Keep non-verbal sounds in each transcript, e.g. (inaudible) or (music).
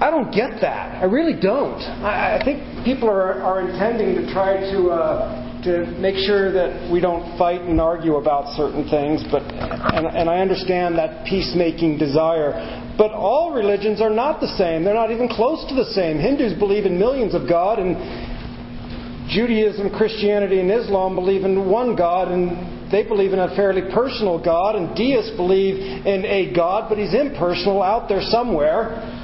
I don't get that. I really don't. I, I think people are, are intending to try to uh, to make sure that we don't fight and argue about certain things, but and, and I understand that peacemaking desire. But all religions are not the same. They're not even close to the same. Hindus believe in millions of God, and Judaism, Christianity, and Islam believe in one God, and they believe in a fairly personal God, and deists believe in a God, but he's impersonal out there somewhere.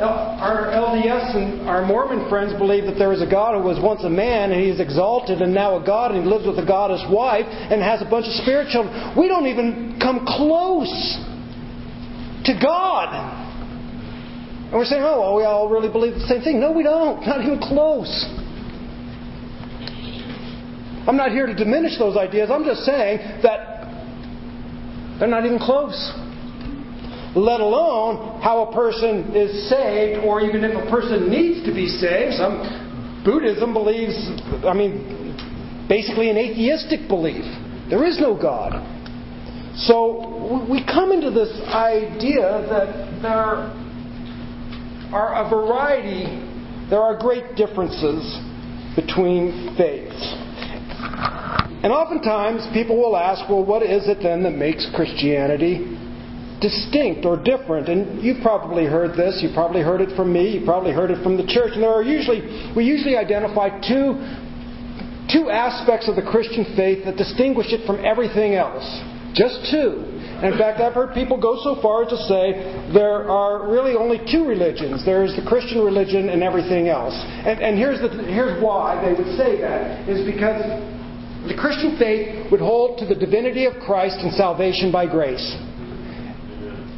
Our LDS and our Mormon friends believe that there is a God who was once a man and he's exalted and now a God and he lives with a goddess wife and has a bunch of spirit children. We don't even come close to God. And we're saying, oh, well, we all really believe the same thing. No, we don't. Not even close. I'm not here to diminish those ideas. I'm just saying that they're not even close let alone how a person is saved, or even if a person needs to be saved. Some Buddhism believes, I mean, basically an atheistic belief. There is no God. So we come into this idea that there are a variety, there are great differences between faiths. And oftentimes people will ask, well, what is it then that makes Christianity distinct or different. And you've probably heard this. You probably heard it from me. You probably heard it from the church. And there are usually we usually identify two two aspects of the Christian faith that distinguish it from everything else. Just two. In fact, I've heard people go so far as to say there are really only two religions. There's the Christian religion and everything else. And, and here's, the, here's why they would say that, is because the Christian faith would hold to the divinity of Christ and salvation by grace.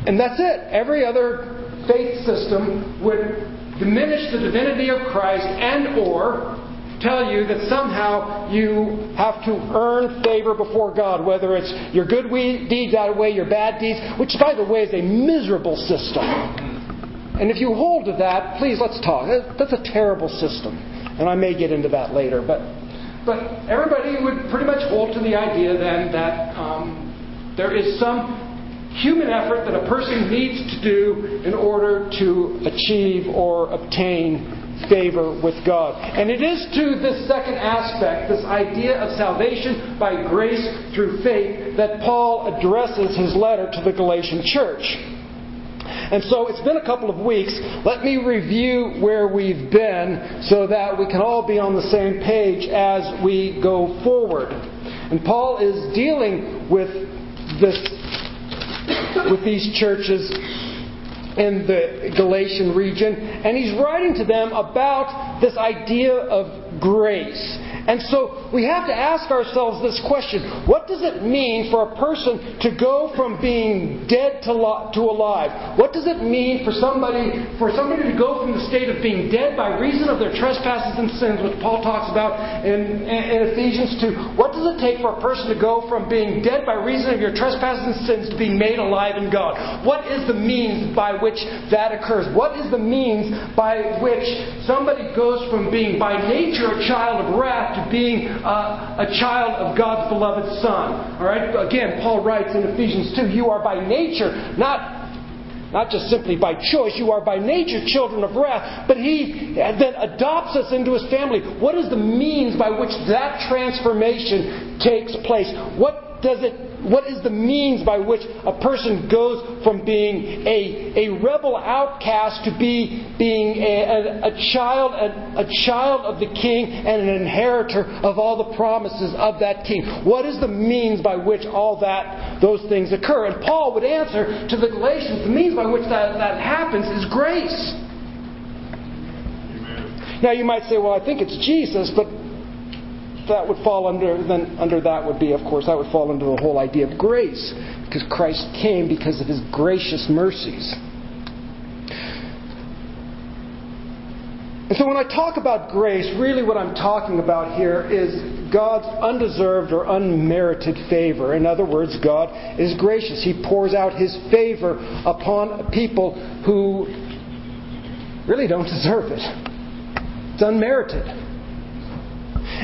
And that's it. Every other faith system would diminish the divinity of Christ and or tell you that somehow you have to earn favor before God, whether it's your good deeds outweigh your bad deeds, which, by the way, is a miserable system. And if you hold to that, please let's talk. That's a terrible system. And I may get into that later. But, but everybody would pretty much hold to the idea then that um, there is some human effort that a person needs to do in order to achieve or obtain favor with God. And it is to this second aspect, this idea of salvation by grace through faith, that Paul addresses his letter to the Galatian church. And so it's been a couple of weeks. Let me review where we've been so that we can all be on the same page as we go forward. And Paul is dealing with this with these churches in the Galatian region, and he's writing to them about this idea of grace. And so we have to ask ourselves this question What does it mean for a person to go from being dead to, to alive? What does it mean for somebody, for somebody to go from the state of being dead by reason of their trespasses and sins, which Paul talks about in, in Ephesians 2? What does it take for a person to go from being dead by reason of your trespasses and sins to being made alive in God? What is the means by which that occurs? What is the means by which somebody goes from being by nature a child of wrath to being a child of God's beloved Son. All right? Again, Paul writes in Ephesians 2 you are by nature not not just simply by choice, you are by nature children of wrath, but he then adopts us into his family. What is the means by which that transformation takes place? What does it what is the means by which a person goes from being a, a rebel outcast to be, being a, a, a child, a, a child of the king and an inheritor of all the promises of that king? What is the means by which all that, those things occur? And Paul would answer to the Galatians, the means by which that, that happens is grace. Now you might say, well, I think it's Jesus, but that would fall under then under that would be of course that would fall under the whole idea of grace because Christ came because of his gracious mercies. And so when I talk about grace, really what I'm talking about here is God's undeserved or unmerited favor. In other words, God is gracious. He pours out his favor upon people who really don't deserve it. It's unmerited.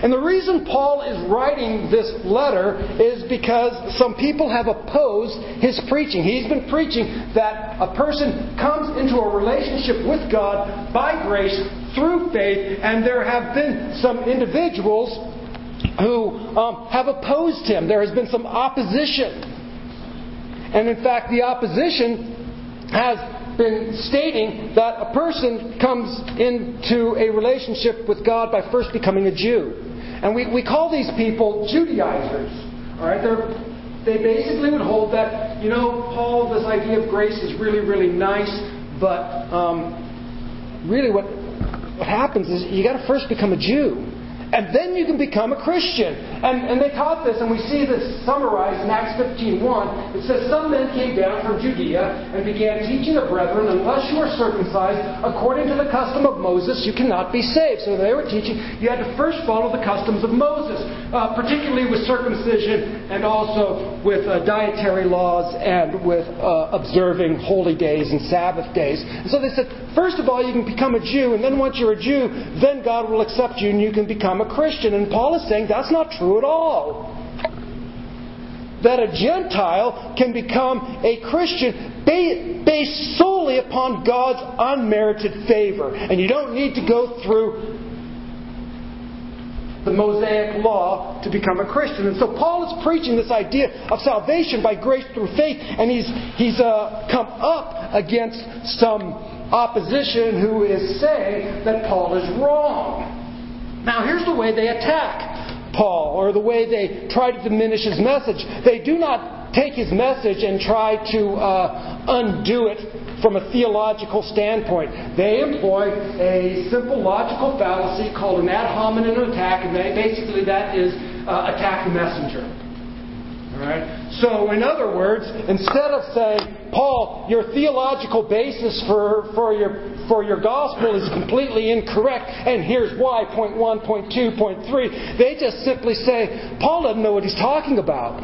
And the reason Paul is writing this letter is because some people have opposed his preaching. He's been preaching that a person comes into a relationship with God by grace through faith, and there have been some individuals who um, have opposed him. There has been some opposition. And in fact, the opposition has been stating that a person comes into a relationship with God by first becoming a Jew. And we, we call these people Judaizers. All right? They're, they basically would hold that, you know, Paul, this idea of grace is really, really nice, but um, really what, what happens is you got to first become a Jew and then you can become a Christian. And, and they taught this, and we see this summarized in Acts 15.1. It says, Some men came down from Judea and began teaching the brethren, unless you are circumcised according to the custom of Moses, you cannot be saved. So they were teaching you had to first follow the customs of Moses, uh, particularly with circumcision and also with uh, dietary laws and with uh, observing holy days and Sabbath days. And so they said, first of all, you can become a Jew, and then once you're a Jew, then God will accept you and you can become a Christian. And Paul is saying that's not true at all. That a Gentile can become a Christian based solely upon God's unmerited favor. And you don't need to go through the Mosaic law to become a Christian. And so Paul is preaching this idea of salvation by grace through faith, and he's, he's uh, come up against some opposition who is saying that Paul is wrong. Now, here's the way they attack Paul, or the way they try to diminish his message. They do not take his message and try to uh, undo it from a theological standpoint. They employ a simple logical fallacy called an ad hominem attack, and basically that is uh, attack the messenger. Right? So, in other words, instead of saying, Paul, your theological basis for, for, your, for your gospel is completely incorrect, and here's why, point one, point two, point three, they just simply say, Paul doesn't know what he's talking about.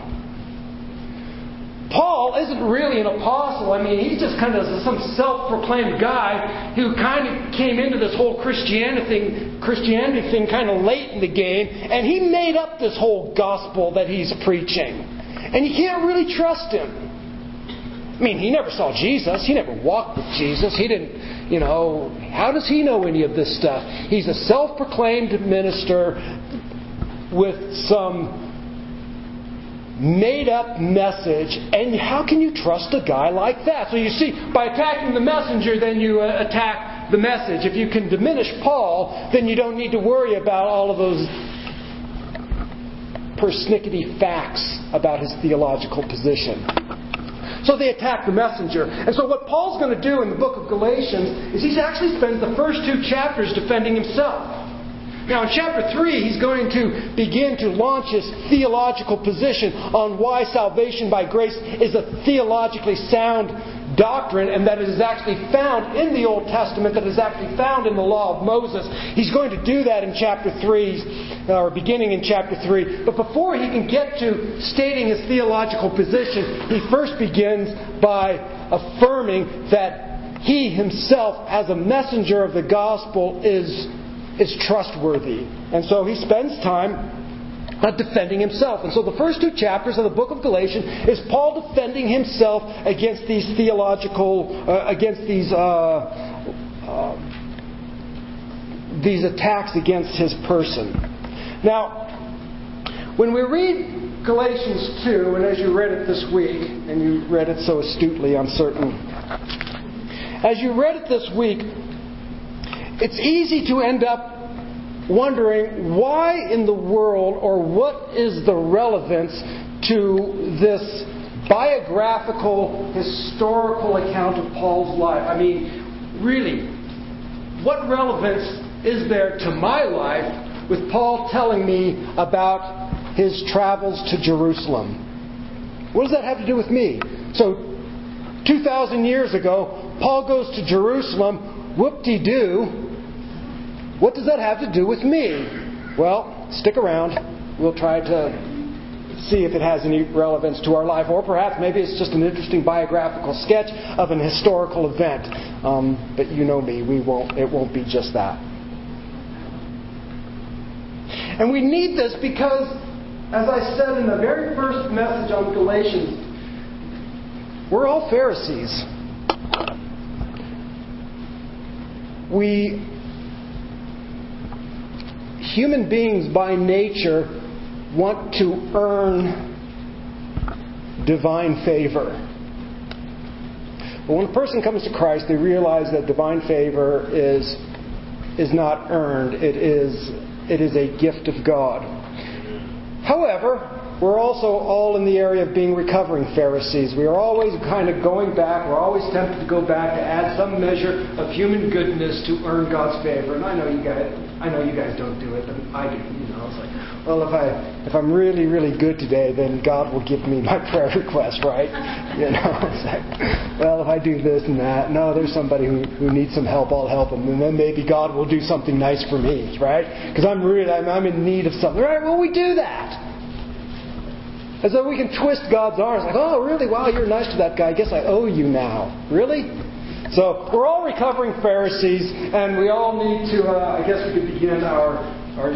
Paul isn't really an apostle. I mean, he's just kind of some self-proclaimed guy who kind of came into this whole Christianity thing, Christianity thing kind of late in the game, and he made up this whole gospel that he's preaching. And you can't really trust him. I mean, he never saw Jesus. He never walked with Jesus. He didn't, you know, how does he know any of this stuff? He's a self proclaimed minister with some made up message, and how can you trust a guy like that? So you see, by attacking the messenger, then you uh, attack the message. If you can diminish Paul, then you don't need to worry about all of those persnickety facts about his theological position. So they attack the messenger. And so what Paul's going to do in the book of Galatians is he actually spends the first two chapters defending himself. Now, in chapter 3, he's going to begin to launch his theological position on why salvation by grace is a theologically sound doctrine and that it is actually found in the Old Testament, that is actually found in the law of Moses. He's going to do that in chapter 3, or beginning in chapter 3. But before he can get to stating his theological position, he first begins by affirming that he himself, as a messenger of the gospel, is, is trustworthy. And so he spends time uh, defending himself. And so the first two chapters of the book of Galatians is Paul defending himself against these theological, uh, against these, uh, uh, these attacks against his person. Now, when we read Galatians 2, and as you read it this week, and you read it so astutely, I'm certain, as you read it this week, it's easy to end up wondering why in the world or what is the relevance to this biographical, historical account of Paul's life. I mean, really, what relevance is there to my life with Paul telling me about his travels to Jerusalem? What does that have to do with me? So, 2,000 years ago, Paul goes to Jerusalem, whoop de doo, what does that have to do with me? Well, stick around. We'll try to see if it has any relevance to our life, or perhaps maybe it's just an interesting biographical sketch of an historical event. Um, but you know me, we won't. It won't be just that. And we need this because, as I said in the very first message on Galatians, we're all Pharisees. We, human beings by nature, want to earn divine favor. But when a person comes to Christ, they realize that divine favor is, is not earned, it is, it is a gift of God. However, we're also all in the area of being recovering Pharisees. We are always kind of going back. We're always tempted to go back to add some measure of human goodness to earn God's favor. And I know you guys, I know you guys don't do it, but I do. You know, it's like, well, if I if I'm really really good today, then God will give me my (laughs) prayer request, right? You know, (laughs) it's like, well, if I do this and that, no, there's somebody who who needs some help. I'll help them, and then maybe God will do something nice for me, right? Because I'm really I'm, I'm in need of something, right? Well, we do that. As though we can twist God's arms, like, oh, really? Wow, you're nice to that guy. I guess I owe you now. Really? So we're all recovering Pharisees, and we all need to. Uh, I guess we could begin our our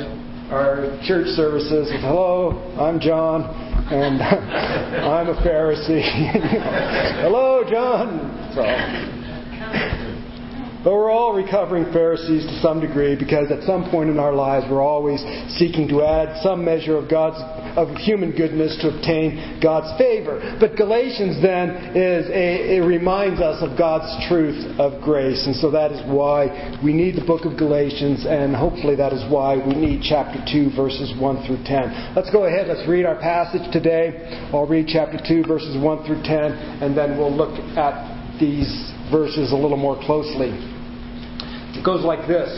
our church services with, "Hello, I'm John, and (laughs) I'm a Pharisee." (laughs) Hello, John. So. But we're all recovering Pharisees to some degree because at some point in our lives we're always seeking to add some measure of God's of human goodness to obtain God's favor. But Galatians then is a, it reminds us of God's truth of grace, and so that is why we need the book of Galatians, and hopefully that is why we need chapter two verses one through ten. Let's go ahead. Let's read our passage today. I'll read chapter two verses one through ten, and then we'll look at these verses a little more closely. It goes like this.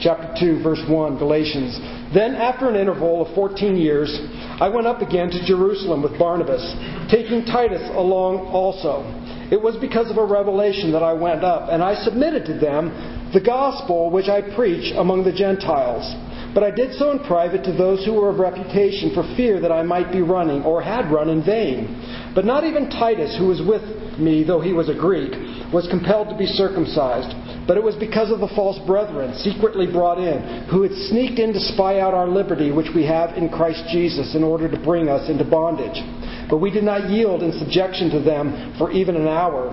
Chapter 2, verse 1, Galatians. Then, after an interval of 14 years, I went up again to Jerusalem with Barnabas, taking Titus along also. It was because of a revelation that I went up, and I submitted to them the gospel which I preach among the Gentiles. But I did so in private to those who were of reputation, for fear that I might be running, or had run in vain. But not even Titus, who was with me, though he was a Greek, was compelled to be circumcised. But it was because of the false brethren, secretly brought in, who had sneaked in to spy out our liberty which we have in Christ Jesus, in order to bring us into bondage. But we did not yield in subjection to them for even an hour,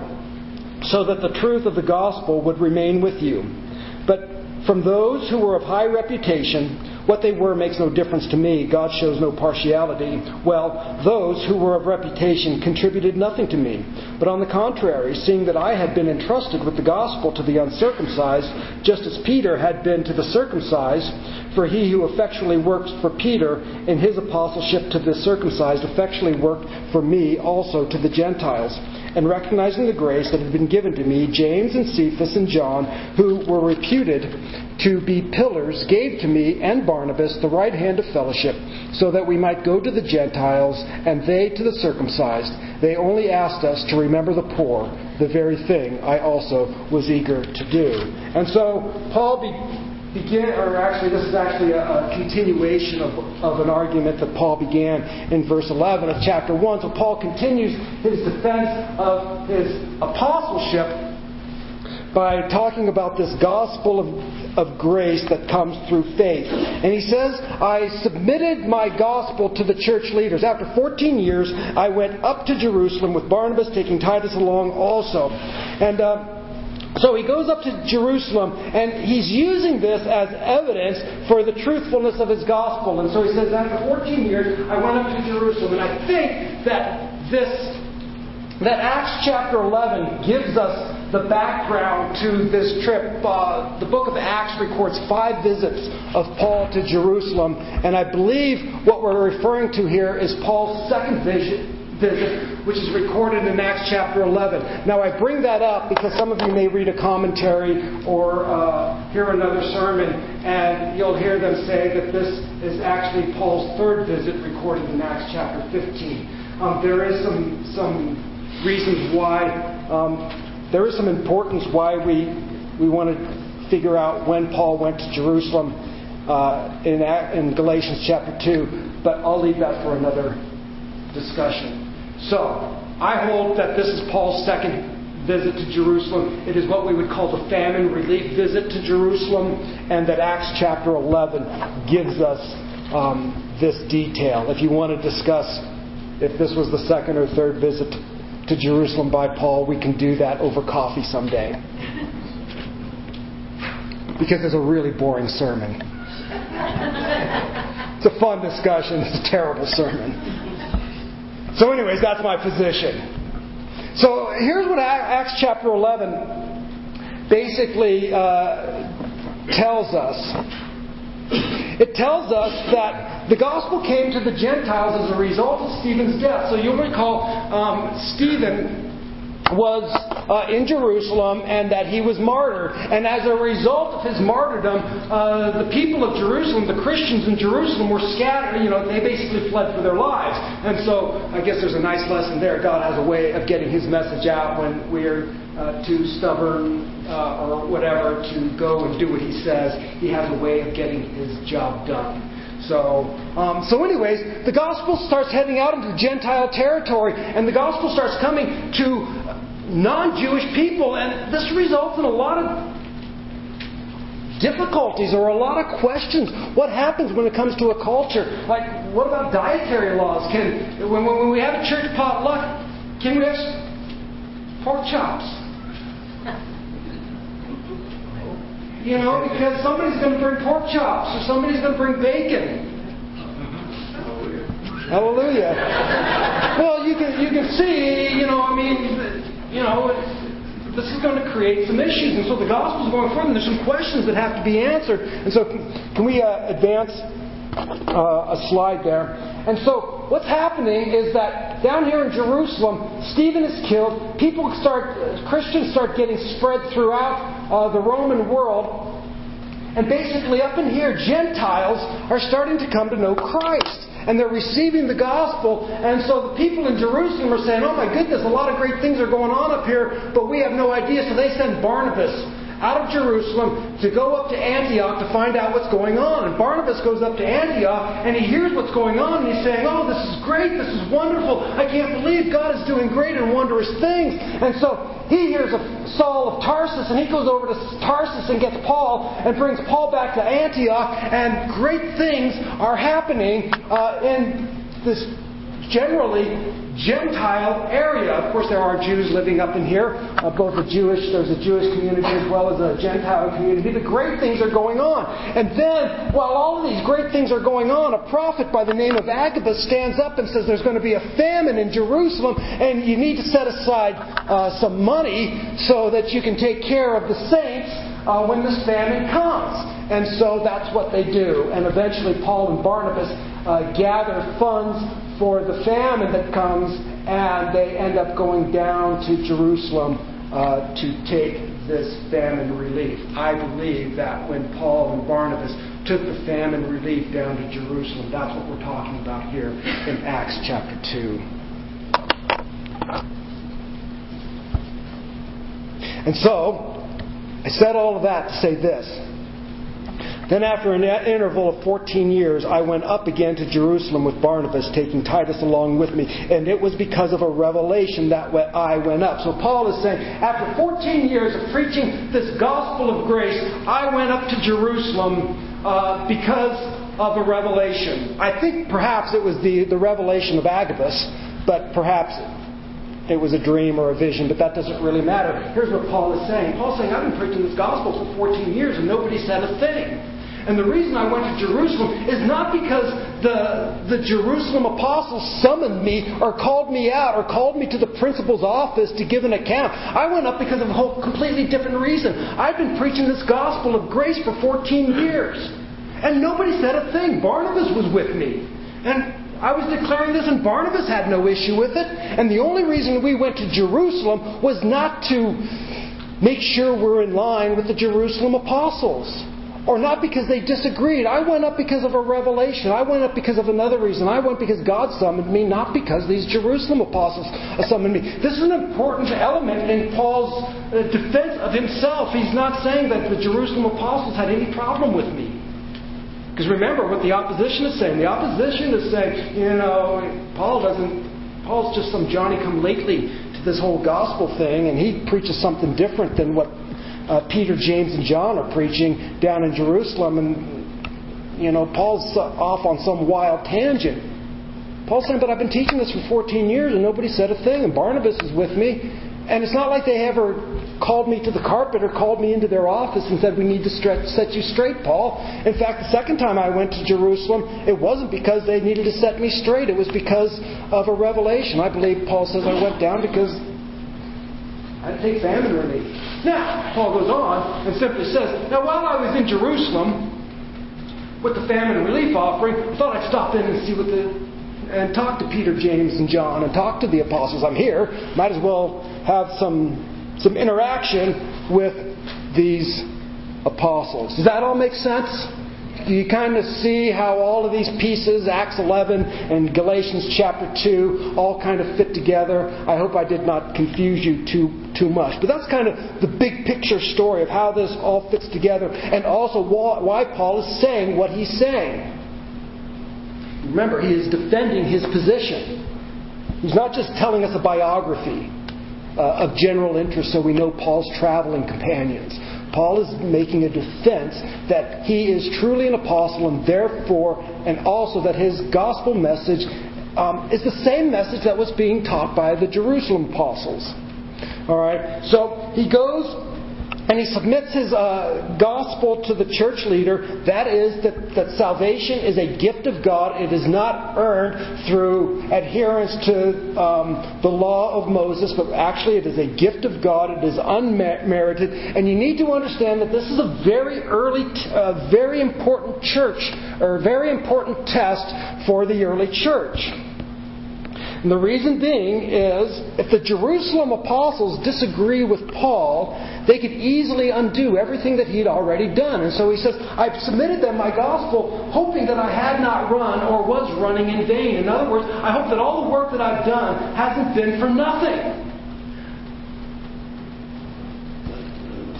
so that the truth of the gospel would remain with you. But from those who were of high reputation, what they were makes no difference to me. God shows no partiality. Well, those who were of reputation contributed nothing to me. But on the contrary, seeing that I had been entrusted with the gospel to the uncircumcised, just as Peter had been to the circumcised, for he who effectually worked for Peter in his apostleship to the circumcised effectually worked for me also to the Gentiles and recognizing the grace that had been given to me, James and Cephas and John, who were reputed to be pillars, gave to me and Barnabas the right hand of fellowship, so that we might go to the Gentiles and they to the circumcised. They only asked us to remember the poor, the very thing I also was eager to do. And so Paul be- begin, or actually, this is actually a, a continuation of, of an argument that Paul began in verse 11 of chapter 1. So Paul continues his defense of his apostleship by talking about this gospel of, of grace that comes through faith. And he says, I submitted my gospel to the church leaders. After 14 years, I went up to Jerusalem with Barnabas, taking Titus along also. And. Uh, so he goes up to Jerusalem and he's using this as evidence for the truthfulness of his gospel. And so he says, after 14 years, I went up to Jerusalem. And I think that this, that Acts chapter 11 gives us the background to this trip. Uh, the book of Acts records five visits of Paul to Jerusalem. And I believe what we're referring to here is Paul's second vision, which is recorded in Acts chapter 11. Now, I bring that up because some of you may read a commentary or uh, hear another sermon, and you'll hear them say that this is actually Paul's third visit recorded in Acts chapter 15. Um, there is some some reasons why um, there is some importance why we we want to figure out when Paul went to Jerusalem uh, in, in Galatians chapter 2, but I'll leave that for another discussion. So, I hold that this is Paul's second visit to Jerusalem. It is what we would call the famine relief visit to Jerusalem, and that Acts chapter 11 gives us um, this detail. If you want to discuss if this was the second or third visit to Jerusalem by Paul, we can do that over coffee someday. Because it's a really boring sermon. It's a fun discussion, it's a terrible sermon. So, anyways, that's my position. So, here's what Acts chapter 11 basically uh, tells us. It tells us that the gospel came to the Gentiles as a result of Stephen's death. So you'll recall um, Stephen was uh, in Jerusalem and that he was martyred. And as a result of his martyrdom, uh, the people of Jerusalem, the Christians in Jerusalem, were scattered. You know, they basically fled for their lives. And so I guess there's a nice lesson there. God has a way of getting his message out when we're uh, too stubborn uh, or whatever to go and do what he says. He has a way of getting his job done. So, um, so anyways, the gospel starts heading out into Gentile territory, and the gospel starts coming to non-Jewish people, and this results in a lot of difficulties or a lot of questions. What happens when it comes to a culture? Like, what about dietary laws? Can when, when we have a church potluck, can we have pork chops? You know, because somebody's going to bring pork chops or somebody's going to bring bacon. Hallelujah. well, you can you can see, you know, I mean, you know, this is going to create some issues, and so the gospel is going forward. And there's some questions that have to be answered. And so, can we uh, advance uh, a slide there? And so, what's happening is that down here in Jerusalem, Stephen is killed. People start, Christians start getting spread throughout uh, the Roman world. And basically, up in here, Gentiles are starting to come to know Christ. And they're receiving the gospel. And so the people in Jerusalem are saying, oh my goodness, a lot of great things are going on up here, but we have no idea. So they send Barnabas out of Jerusalem to go up to Antioch to find out what's going on. And Barnabas goes up to Antioch and he hears what's going on and he's saying, Oh, this is great, this is wonderful. I can't believe God is doing great and wondrous things. And so he hears of Saul of Tarsus and he goes over to Tarsus and gets Paul and brings Paul back to Antioch. And great things are happening uh, in this generally Gentile area. Of course, there are Jews living up in here, uh, both a Jewish, there's a Jewish community as well as a Gentile community. The great things are going on. And then, while all of these great things are going on, a prophet by the name of Agabus stands up and says there's going to be a famine in Jerusalem and you need to set aside uh, some money so that you can take care of the saints uh, when this famine comes. And so that's what they do. And eventually, Paul and Barnabas uh, gather funds for the famine that comes, and they end up going down to Jerusalem uh, to take this famine relief. I believe that when Paul and Barnabas took the famine relief down to Jerusalem, that's what we're talking about here in Acts chapter 2. And so, I said all of that to say this. Then, after an interval of 14 years, I went up again to Jerusalem with Barnabas, taking Titus along with me. And it was because of a revelation that I went up. So, Paul is saying, after 14 years of preaching this gospel of grace, I went up to Jerusalem uh, because of a revelation. I think perhaps it was the, the revelation of Agabus, but perhaps it was a dream or a vision, but that doesn't really matter. Here's what Paul is saying. Paul's saying, I've been preaching this gospel for 14 years and nobody said a thing. And the reason I went to Jerusalem is not because the, the Jerusalem apostles summoned me or called me out or called me to the principal's office to give an account. I went up because of a whole completely different reason. I've been preaching this gospel of grace for 14 years. And nobody said a thing. Barnabas was with me. And I was declaring this, and Barnabas had no issue with it. And the only reason we went to Jerusalem was not to make sure we're in line with the Jerusalem apostles or not because they disagreed. I went up because of a revelation. I went up because of another reason. I went because God summoned me, not because these Jerusalem apostles summoned me. This is an important element in Paul's uh, defense of himself. He's not saying that the Jerusalem apostles had any problem with me. Because remember what the opposition is saying. The opposition is saying, you know, Paul doesn't, Paul's just some Johnny come lately to this whole gospel thing, and he preaches something different than what uh, Peter, James, and John are preaching down in Jerusalem. And you know, Paul's off on some wild tangent. Paul's saying, but I've been teaching this for 14 years and nobody said a thing, and Barnabas is with me. And it's not like they ever called me to the carpet or called me into their office and said, We need to stretch, set you straight, Paul. In fact, the second time I went to Jerusalem, it wasn't because they needed to set me straight, it was because of a revelation. I believe Paul says I went down because I had to take famine relief. Now, Paul goes on and simply says, Now, while I was in Jerusalem with the famine relief offering, I thought I'd stop in and see what the and talk to Peter, James, and John, and talk to the apostles. I'm here. Might as well have some some interaction with these apostles. Does that all make sense? You kind of see how all of these pieces, Acts 11 and Galatians chapter 2, all kind of fit together. I hope I did not confuse you too, too much. But that's kind of the big picture story of how this all fits together and also why Paul is saying what he's saying. Remember, he is defending his position. He's not just telling us a biography uh, of general interest so we know Paul's traveling companions. Paul is making a defense that he is truly an apostle and therefore, and also that his gospel message um, is the same message that was being taught by the Jerusalem apostles. All right, so he goes and he submits his uh, gospel to the church leader. That is, that, that salvation is a gift of God. It is not earned through adherence to um, the law of Moses, but actually it is a gift of God. It is unmerited. And you need to understand that this is a very early, uh, very important church, or very important test for the early church. And the reason being is if the Jerusalem apostles disagree with Paul, they could easily undo everything that he'd already done. And so he says, I've submitted them my gospel, hoping that I had not run or was running in vain. In other words, I hope that all the work that I've done hasn't been for nothing.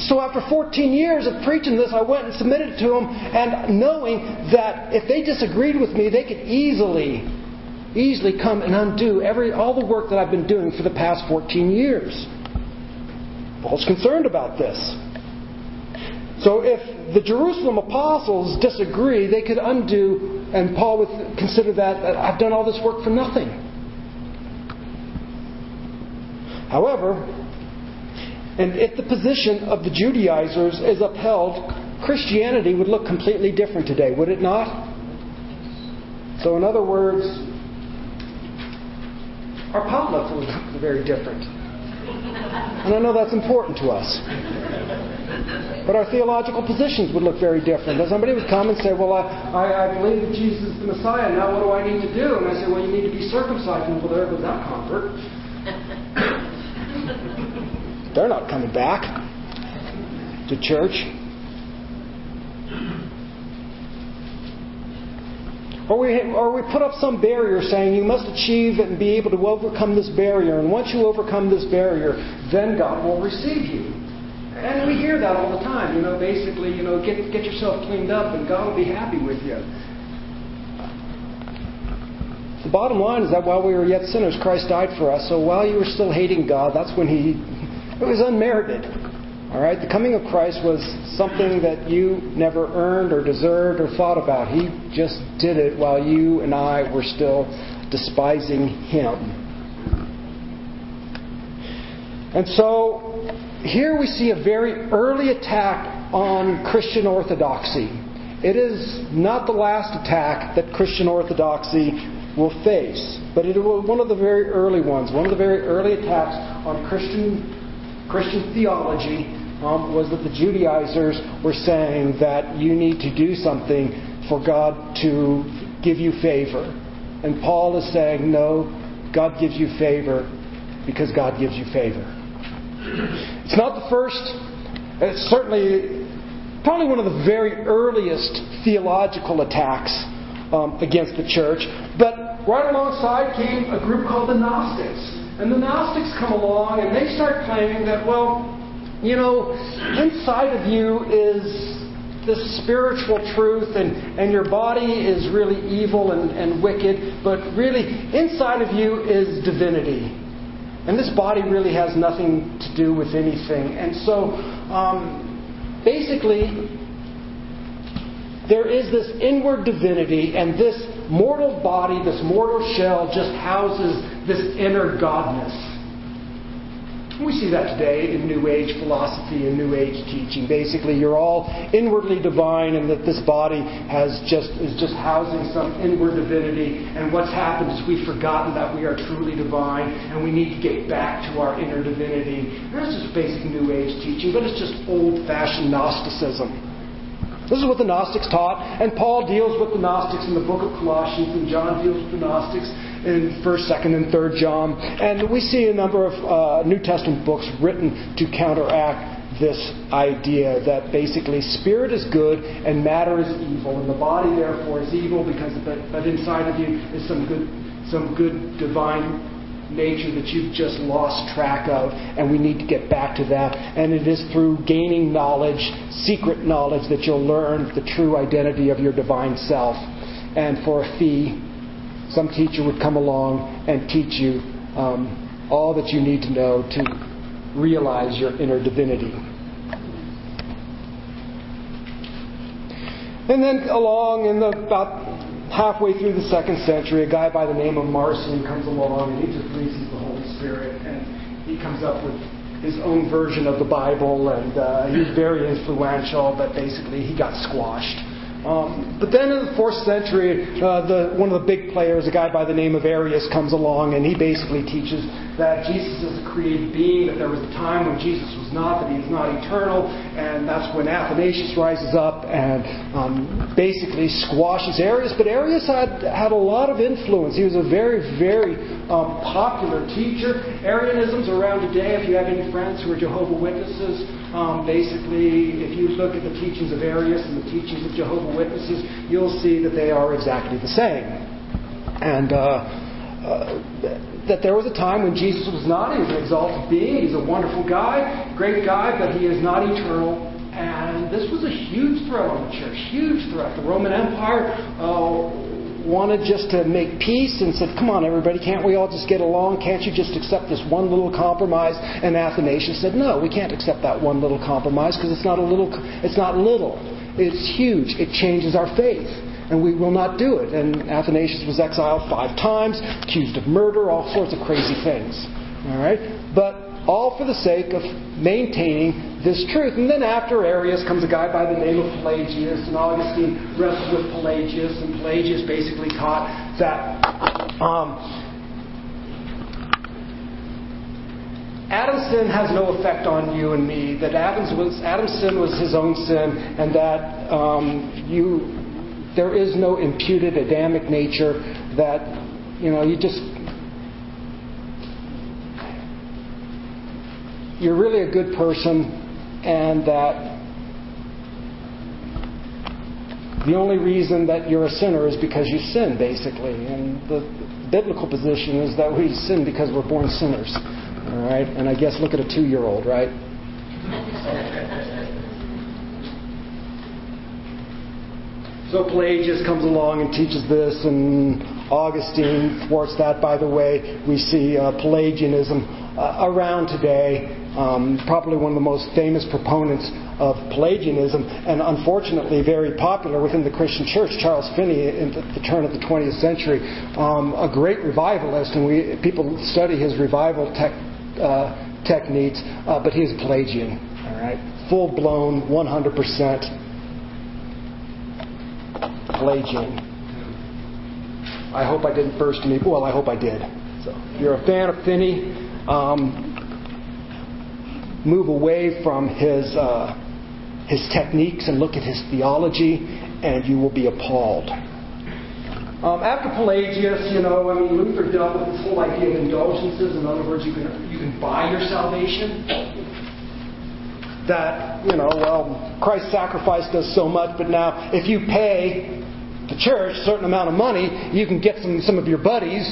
So after 14 years of preaching this, I went and submitted it to them, and knowing that if they disagreed with me, they could easily easily come and undo every, all the work that I've been doing for the past 14 years. Paul's concerned about this. So if the Jerusalem apostles disagree, they could undo, and Paul would consider that uh, I've done all this work for nothing. However, and if the position of the Judaizers is upheld, Christianity would look completely different today, would it not? So, in other words, our potlucks will look very different. And I know that's important to us. But our theological positions would look very different. If somebody would come and say, Well, I, I, I believe that Jesus is the Messiah, now what do I need to do? And I say, Well, you need to be circumcised. And well, there goes that convert. They're not coming back to church. Or we, or we put up some barrier saying you must achieve and be able to overcome this barrier. And once you overcome this barrier, then God will receive you. And we hear that all the time. You know, basically, you know, get, get yourself cleaned up and God will be happy with you. The bottom line is that while we were yet sinners, Christ died for us. So while you were still hating God, that's when He. (laughs) It was unmerited. All right? The coming of Christ was something that you never earned or deserved or thought about. He just did it while you and I were still despising Him. And so here we see a very early attack on Christian orthodoxy. It is not the last attack that Christian orthodoxy will face, but it was one of the very early ones, one of the very early attacks on Christian Christian theology um, was that the Judaizers were saying that you need to do something for God to give you favor. And Paul is saying, no, God gives you favor because God gives you favor. It's not the first, it's certainly probably one of the very earliest theological attacks um, against the church, but right alongside came a group called the Gnostics. And the Gnostics come along and they start claiming that, well, you know, inside of you is this spiritual truth, and, and your body is really evil and, and wicked, but really inside of you is divinity. And this body really has nothing to do with anything. And so, um, basically, there is this inward divinity, and this mortal body, this mortal shell, just houses this inner godness. We see that today in New Age philosophy and New Age teaching. Basically, you're all inwardly divine, and that this body has just is just housing some inward divinity. And what's happened is we've forgotten that we are truly divine, and we need to get back to our inner divinity. That's just basic New Age teaching, but it's just old-fashioned Gnosticism. This is what the Gnostics taught, and Paul deals with the Gnostics in the book of Colossians, and John deals with the Gnostics in 1st, 2nd, and 3rd John. And we see a number of uh, New Testament books written to counteract this idea that basically spirit is good and matter is evil, and the body therefore is evil because but, but inside of you is some good, some good divine nature that you've just lost track of, and we need to get back to that. And it is through gaining knowledge, secret knowledge, that you'll learn the true identity of your divine self. And for a fee, some teacher would come along and teach you um, all that you need to know to realize your inner divinity. And then along in the about halfway through the second century, a guy by the name of Marcion comes along and he just preaches the Holy Spirit and he comes up with his own version of the Bible and uh, he's very influential, but basically he got squashed. Um, but then in the fourth century, uh, the, one of the big players, a guy by the name of Arius, comes along and he basically teaches that Jesus is a created being, that there was a time when Jesus was not, that he is not eternal, and that's when Athanasius rises up and um, basically squashes Arius. But Arius had, had a lot of influence. He was a very, very um, popular teacher. Arianism's around today. If you have any friends who are Jehovah Witnesses, um, basically, if you look at the teachings of Arius and the teachings of Jehovah Witnesses, you'll see that they are exactly the same. And uh, uh, that there was a time when Jesus was not. An exalted being. He's a wonderful guy, great guy, but he is not eternal. And this was a huge threat on the church, huge threat. The Roman Empire uh, wanted just to make peace and said, Come on, everybody, can't we all just get along? Can't you just accept this one little compromise? And Athanasius said, No, we can't accept that one little compromise because it's not a little, it's not little. It's huge. It changes our faith. And we will not do it. And Athanasius was exiled five times, accused of murder, all sorts of crazy things. All right? But all for the sake of maintaining this truth. And then after Arius comes a guy by the name of Pelagius, and Augustine wrestled with Pelagius, and Pelagius basically taught that um, Adam's sin has no effect on you and me. That Adam's was Adam's sin was his own sin, and that um, you there is no imputed Adamic nature. That you know you just you're really a good person and that the only reason that you're a sinner is because you sin, basically. And the biblical position is that we sin because we're born sinners. All right? And I guess look at a two year old, right? so Pelagius comes along and teaches this, and Augustine thwarts that. By the way, we see uh, Pelagianism uh, around today um, probably one of the most famous proponents of Pelagianism, and unfortunately very popular within the Christian church, Charles Finney, in the, turn of the 20th century, um, a great revivalist, and we people study his revival tech, uh, techniques, uh, but he's Pelagian, all right, full blown, 100% Pelagian. I hope I didn't burst any. Well, I hope I did. So, if you're a fan of Finney. Um, move away from his, uh, his techniques and look at his theology, and you will be appalled. Um, after Pelagius, you know, I mean, Luther dealt with this whole idea of indulgences. In other words, you can, you can buy your salvation. That, you know, well, Christ's sacrifice does so much, but now if you pay the church a certain amount of money, you can get some, some of your buddies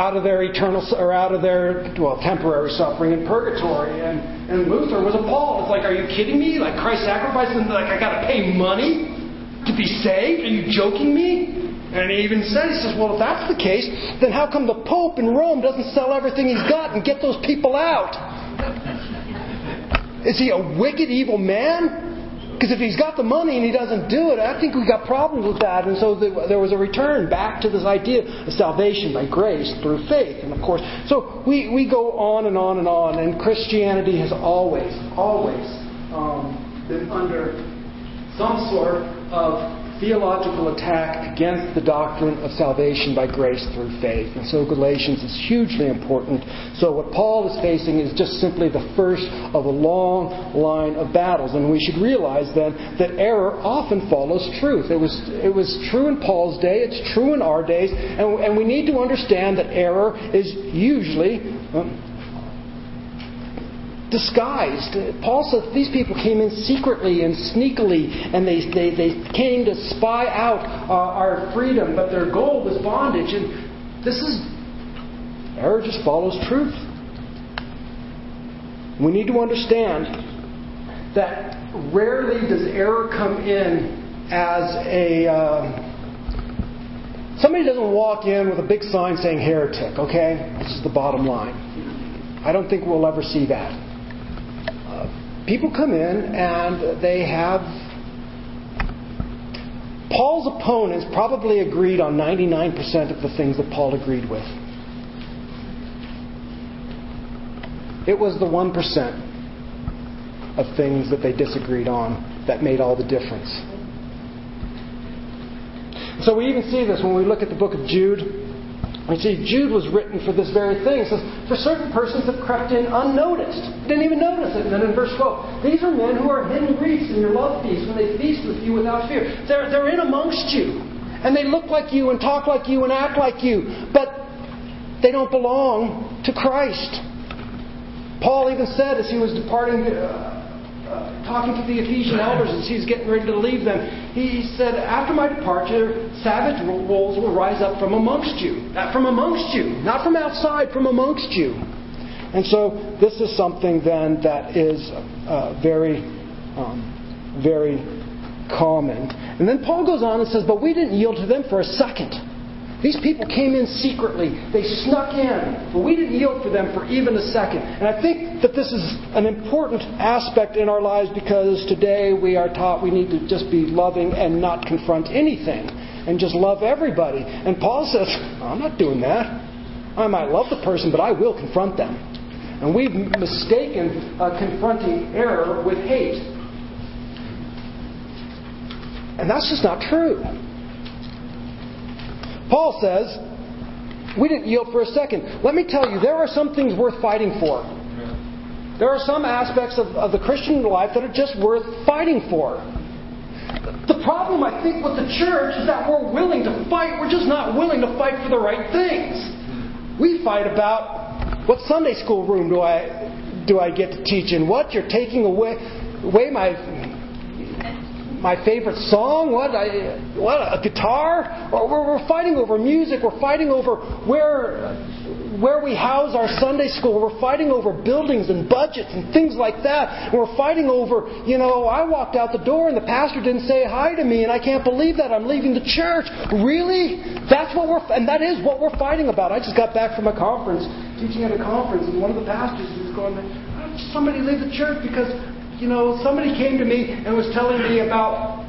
out of their eternal or out of their well temporary suffering in purgatory. And and Luther was appalled. It's like, are you kidding me? Like Christ sacrificed, and like I got to pay money to be saved? Are you joking me? And he even said, he says, well, if that's the case, then how come the Pope in Rome doesn't sell everything he's got and get those people out? (laughs) Is he a wicked, evil man? Because if he's got the money and he doesn't do it, I think we've got problems with that. And so there was a return back to this idea of salvation by grace through faith. And of course, so we, we go on and on and on. And Christianity has always, always um, been under some sort of theological attack against the doctrine of salvation by grace through faith. And so Galatians is hugely important. So what Paul is facing is just simply the first of a long line of battles. And we should realize then that error often follows truth. It was, it was true in Paul's day, it's true in our days, and, and we need to understand that error is usually um, disguised. Paul says these people came in secretly and sneakily, and they, they, they came to spy out uh, our freedom, but their goal was bondage. And this is, error just follows truth. We need to understand that rarely does error come in as a. Uh, somebody doesn't walk in with a big sign saying heretic, okay? This is the bottom line. I don't think we'll ever see that people come in and they have. Paul's opponents probably agreed on 99% of the things that Paul agreed with. It was the 1% of things that they disagreed on that made all the difference. So we even see this when we look at the book of Jude. You see, Jude was written for this very thing. It says, For certain persons have crept in unnoticed. Didn't even notice it. And then in verse 12, These are men who are hidden Greeks in your love feast when they feast with you without fear. They're, they're in amongst you. And they look like you and talk like you and act like you. But they don't belong to Christ. Paul even said as he was departing, uh, uh, uh, talking to the Ephesian elders as he's getting ready to leave them, he said, After my departure, savage wolves will rise up from amongst you. Not from amongst you, not from outside, from amongst you. And so this is something then that is uh, very, um, very common. And then Paul goes on and says, But we didn't yield to them for a second. These people came in secretly. They snuck in. But we didn't yield for them for even a second. And I think that this is an important aspect in our lives because today we are taught we need to just be loving and not confront anything and just love everybody. And Paul says, I'm not doing that. I might love the person, but I will confront them. And we've mistaken uh, confronting error with hate. And that's just not true. Paul says, we didn't yield for a second. Let me tell you, there are some things worth fighting for. There are some aspects of, of the Christian life that are just worth fighting for. The problem, I think, with the church is that we're willing to fight. We're just not willing to fight for the right things. We fight about what Sunday school room do I do I get to teach in? What you're taking away away my my favorite song? What? I, what? A guitar? Or we're, we're fighting over music. We're fighting over where where we house our Sunday school. We're fighting over buildings and budgets and things like that. we're fighting over, you know, I walked out the door and the pastor didn't say hi to me and I can't believe that. I'm leaving the church. Really? That's what we're, and that is what we're fighting about. I just got back from a conference, teaching at a conference, and one of the pastors was going, somebody leave the church because you know, somebody came to me and was telling me about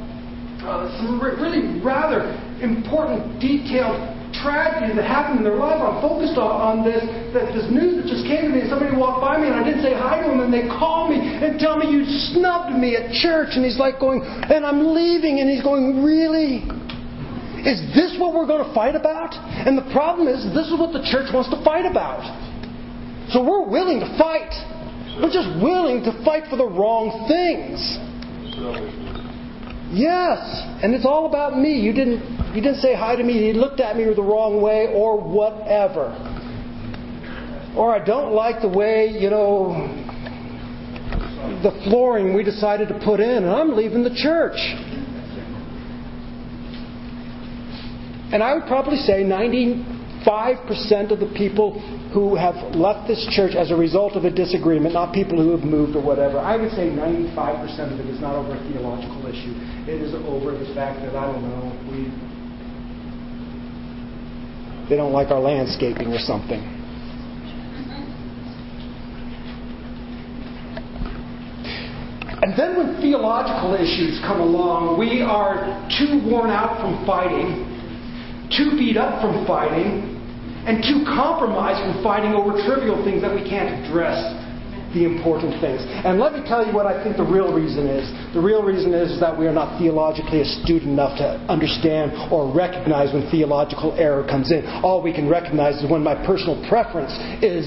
uh, some really rather important, detailed tragedy that happened in their life. I'm focused on, on this, that this news that just came to me, somebody walked by me, and I didn't say hi to them, and they call me and tell me you snubbed me at church, and he's like going, and I'm leaving, and he's going, really? Is this what we're going to fight about? And the problem is, this is what the church wants to fight about. So we're willing to fight. We're just willing to fight for the wrong things. Yes, and it's all about me. You didn't you didn't say hi to me. You looked at me the wrong way or whatever. Or I don't like the way, you know, the flooring we decided to put in and I'm leaving the church. And I would probably say 95% of the people who have left this church as a result of a disagreement, not people who have moved or whatever. I would say 95% of it is not over a theological issue. It is over the fact that, I don't know, we, they don't like our landscaping or something. And then when theological issues come along, we are too worn out from fighting, too beat up from fighting, and too compromise from fighting over trivial things that we can't address the important things. And let me tell you what I think the real reason is. The real reason is that we are not theologically astute enough to understand or recognize when theological error comes in. All we can recognize is when my personal preference is,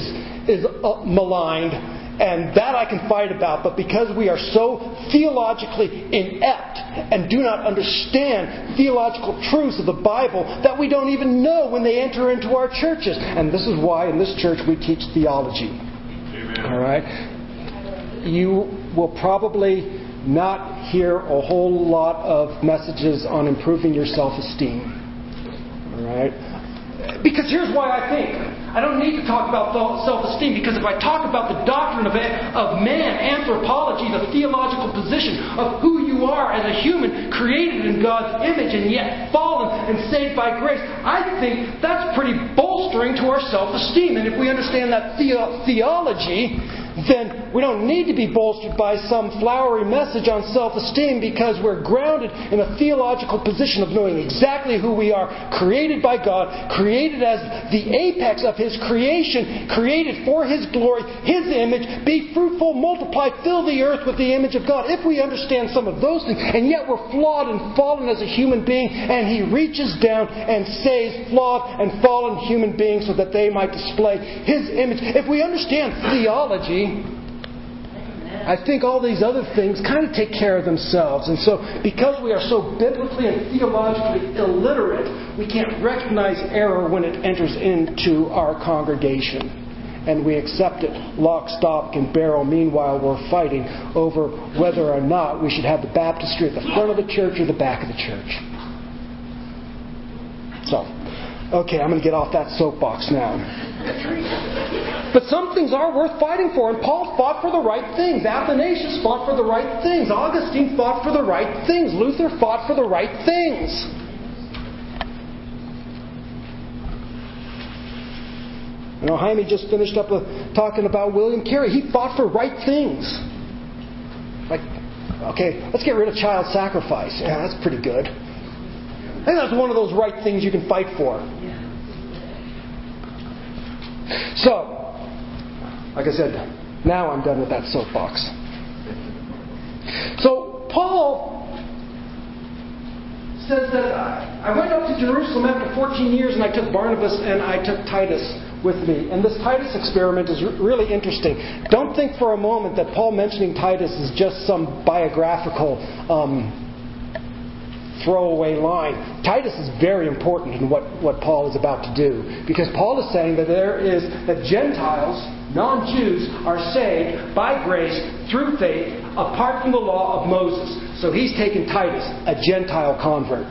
is uh, maligned and that I can fight about, but because we are so theologically inept and do not understand theological truths of the Bible that we don't even know when they enter into our churches. And this is why in this church we teach theology. Amen. All right? You will probably not hear a whole lot of messages on improving your self esteem. All right? Because here's why I think I don't need to talk about self esteem because if I talk about the doctrine of, of man, anthropology, the theological position of who you are as a human, created in God's image and yet fallen and saved by grace, I think that's pretty bolstering to our self esteem. And if we understand that the- theology, then we don't need to be bolstered by some flowery message on self esteem because we're grounded in a theological position of knowing exactly who we are, created by God, created as the apex of His creation, created for His glory, His image, be fruitful, multiply, fill the earth with the image of God. If we understand some of those things, and yet we're flawed and fallen as a human being, and He reaches down and saves flawed and fallen human beings so that they might display His image. If we understand theology, I think all these other things kind of take care of themselves. And so, because we are so biblically and theologically illiterate, we can't recognize error when it enters into our congregation. And we accept it lock, stock, and barrel. Meanwhile, we're fighting over whether or not we should have the baptistry at the front of the church or the back of the church. So, okay, I'm going to get off that soapbox now. But some things are worth fighting for, and Paul fought for the right things. Athanasius fought for the right things. Augustine fought for the right things. Luther fought for the right things. You know, Jaime just finished up talking about William Carey. He fought for right things. Like, okay, let's get rid of child sacrifice. Yeah, that's pretty good. I think that's one of those right things you can fight for. So, like I said, now I'm done with that soapbox. So, Paul says that I went up to Jerusalem after 14 years and I took Barnabas and I took Titus with me. And this Titus experiment is really interesting. Don't think for a moment that Paul mentioning Titus is just some biographical um, throwaway line. Titus is very important in what, what Paul is about to do. Because Paul is saying that there is that Gentiles, non Jews, are saved by grace through faith apart from the law of Moses. So he's taken Titus, a Gentile convert.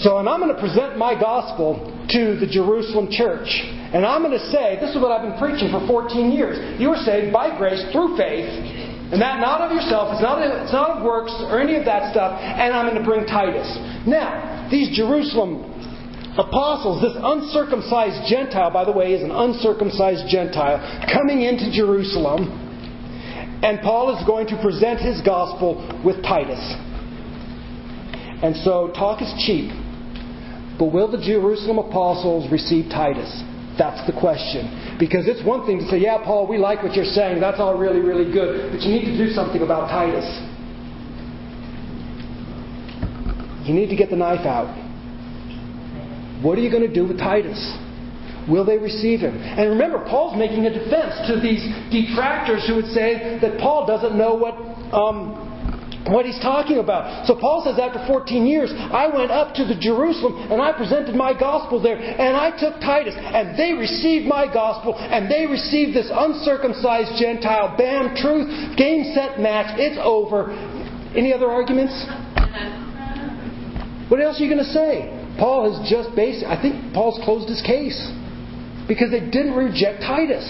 So, and I'm going to present my gospel to the Jerusalem church. And I'm going to say, this is what I've been preaching for 14 years. You are saved by grace through faith and that not of yourself, it's not, it's not of works or any of that stuff, and I'm going to bring Titus. Now, these Jerusalem apostles, this uncircumcised Gentile, by the way, is an uncircumcised Gentile, coming into Jerusalem, and Paul is going to present his gospel with Titus. And so, talk is cheap. But will the Jerusalem apostles receive Titus? That's the question. Because it's one thing to say, yeah, Paul, we like what you're saying. That's all really, really good. But you need to do something about Titus. You need to get the knife out. What are you going to do with Titus? Will they receive him? And remember, Paul's making a defense to these detractors who would say that Paul doesn't know what um, what he's talking about. So Paul says, after 14 years, I went up to the Jerusalem and I presented my gospel there, and I took Titus, and they received my gospel, and they received this uncircumcised Gentile. Bam, truth, game, set, match. It's over. Any other arguments? What else are you going to say? Paul has just basically, I think Paul's closed his case because they didn't reject Titus.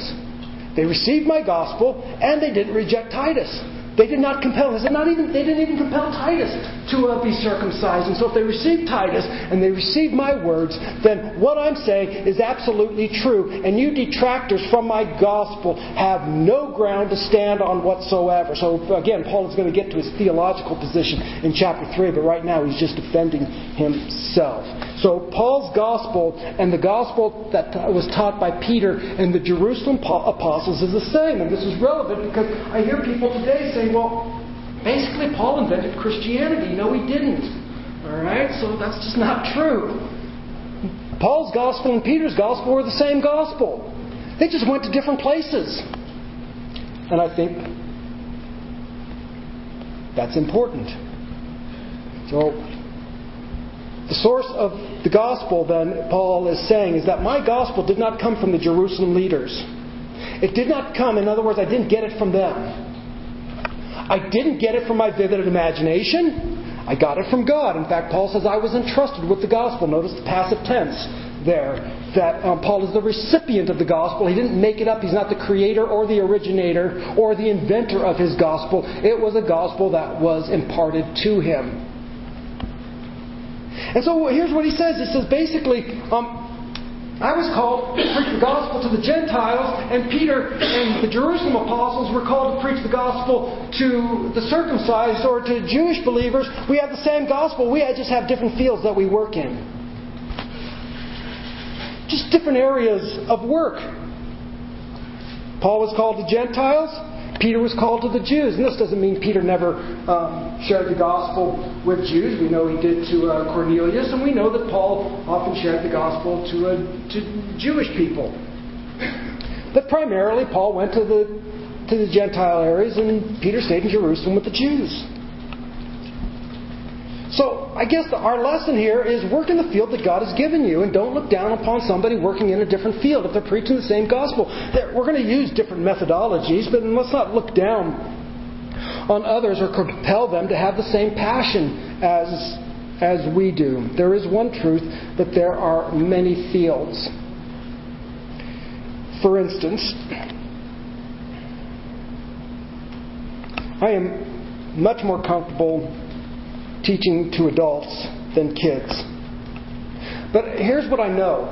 They received my gospel and they didn't reject Titus. They did not compel. They, not even, they didn't even compel Titus to uh, be circumcised. And so if they received Titus and they received my words, then what I'm saying is absolutely true. And you detractors from my gospel have no ground to stand on whatsoever. So again, Paul is going to get to his theological position in chapter 3, but right now he's just defending himself. So Paul's gospel and the gospel that was taught by Peter and the Jerusalem apostles is the same. And this is relevant because I hear people today say, well, basically Paul invented Christianity. No, he didn't. All right? So that's just not true. Paul's gospel and Peter's gospel were the same gospel. They just went to different places. And I think that's important. So the source of the gospel, then, Paul is saying, is that my gospel did not come from the Jerusalem leaders. It did not come, in other words, I didn't get it from them. I didn't get it from my vivid imagination. I got it from God. In fact, Paul says I was entrusted with the gospel. Notice the passive tense there. That um, Paul is the recipient of the gospel. He didn't make it up. He's not the creator or the originator or the inventor of his gospel. It was a gospel that was imparted to him. And so here's what he says. He says basically, um, I was called to preach the gospel to the Gentiles, and Peter and the Jerusalem apostles were called to preach the gospel to the circumcised or to Jewish believers. We have the same gospel. We just have different fields that we work in. Just different areas of work. Paul was called to Gentiles. Peter was called to the Jews. And this doesn't mean Peter never um, shared the gospel with Jews. We know he did to uh, Cornelius, and we know that Paul often shared the gospel to, uh, to Jewish people. But primarily, Paul went to the, to the Gentile areas, and Peter stayed in Jerusalem with the Jews. So I guess the, our lesson here is work in the field that God has given you and don't look down upon somebody working in a different field. If they're preaching the same gospel, we're going to use different methodologies, but let's not look down on others or compel them to have the same passion as, as we do. There is one truth that there are many fields. For instance, I am much more comfortable teaching to adults than kids. But here's what I know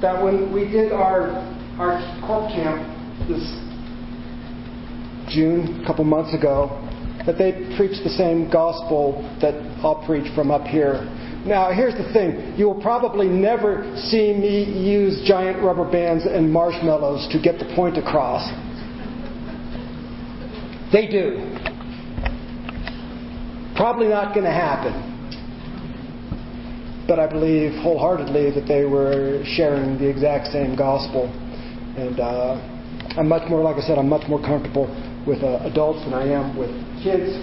that when we did our, our corp camp this June, a couple months ago, that they preached the same gospel that I'll preach from up here. Now, here's the thing. You will probably never see me use giant rubber bands and marshmallows to get the point across. They do. Probably not going to happen. But I believe wholeheartedly that they were sharing the exact same gospel. And uh, I'm much more, like I said, I'm much more comfortable with uh, adults than I am with kids.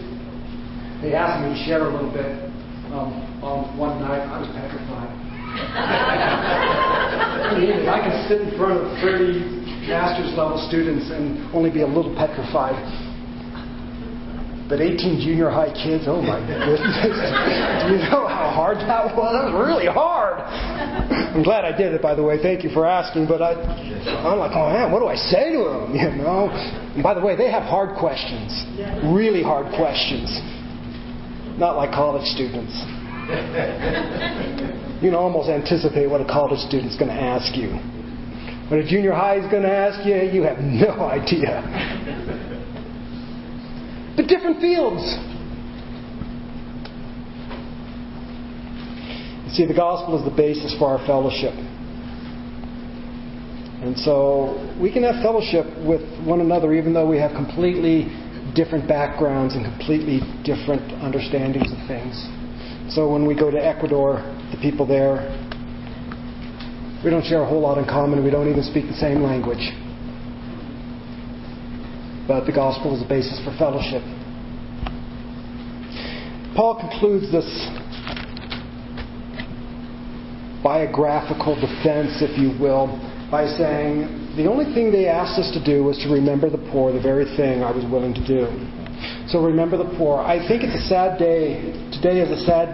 They asked me to share a little bit. Um, um, one night, I was petrified. (laughs) I can sit in front of 30 master's level students and only be a little petrified. But 18 junior high kids, oh my goodness. (laughs) Do you know how hard that was? That was really hard. I'm glad I did it, by the way. Thank you for asking. But I, I'm like, oh man, what do I say to them? (laughs) You know. And by the way, they have hard questions, really hard questions. Not like college students. (laughs) You can almost anticipate what a college student's going to ask you. What a junior high is going to ask you, you have no idea but different fields. You see, the gospel is the basis for our fellowship. And so we can have fellowship with one another even though we have completely different backgrounds and completely different understandings of things. So when we go to Ecuador, the people there, we don't share a whole lot in common. We don't even speak the same language but the gospel is the basis for fellowship. Paul concludes this biographical defense, if you will, by saying, The only thing they asked us to do was to remember the poor, the very thing I was willing to do. So remember the poor. I think it's a sad day. Today is a sad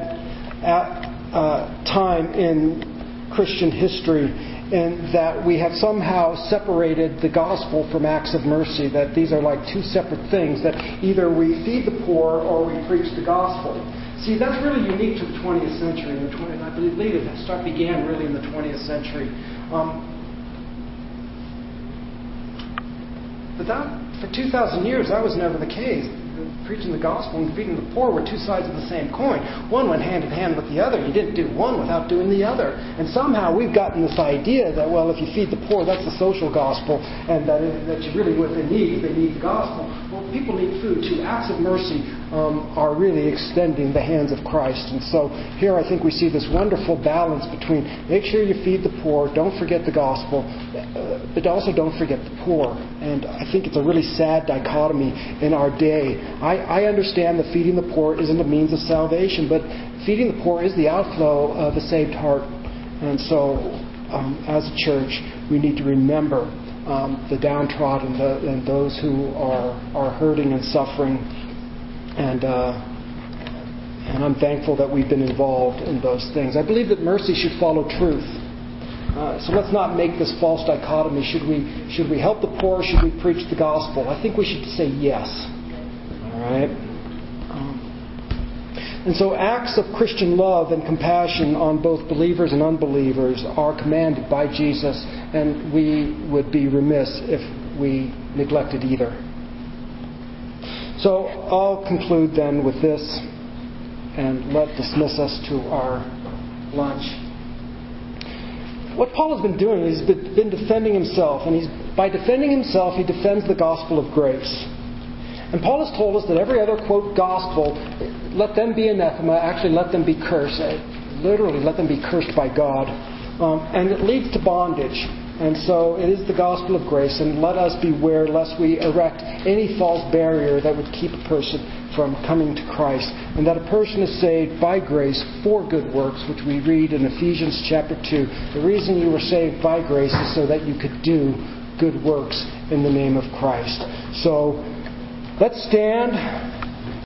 uh, uh time in Christian history and that we have somehow separated the gospel from acts of mercy, that these are like two separate things, that either we feed the poor or we preach the gospel. See, that's really unique to the 20th century. The 20th, I believe it start began really in the 20th century. Um, but that, for 2,000 years, that was never the case preaching the gospel and feeding the poor were two sides of the same coin. One went hand in hand with the other. You didn't do one without doing the other. And somehow we've gotten this idea that, well, if you feed the poor, that's the social gospel, and that, that you really what they need, they need the gospel. People need food too. Acts of mercy um, are really extending the hands of Christ. And so here I think we see this wonderful balance between make sure you feed the poor, don't forget the gospel, uh, but also don't forget the poor. And I think it's a really sad dichotomy in our day. I, I understand that feeding the poor isn't a means of salvation, but feeding the poor is the outflow of a saved heart. And so, um, as a church, we need to remember um, the downtrodden the, and those who are, are hurting and suffering. And, uh, and I'm thankful that we've been involved in those things. I believe that mercy should follow truth. Uh, so let's not make this false dichotomy. Should we, should we help the poor? Should we preach the gospel? I think we should say yes. All right? Um, and so acts of Christian love and compassion on both believers and unbelievers are commanded by Jesus, and we would be remiss if we neglected either. So I'll conclude then with this and let dismiss us to our lunch. What Paul has been doing is he's been defending himself, and he's, by defending himself, he defends the gospel of grace. And Paul has told us that every other, quote, gospel, let them be anathema, actually let them be cursed. Literally, let them be cursed by God. Um, and it leads to bondage. And so it is the gospel of grace, and let us beware lest we erect any false barrier that would keep a person from coming to Christ. And that a person is saved by grace for good works, which we read in Ephesians chapter 2. The reason you were saved by grace is so that you could do good works in the name of Christ. So let's stand.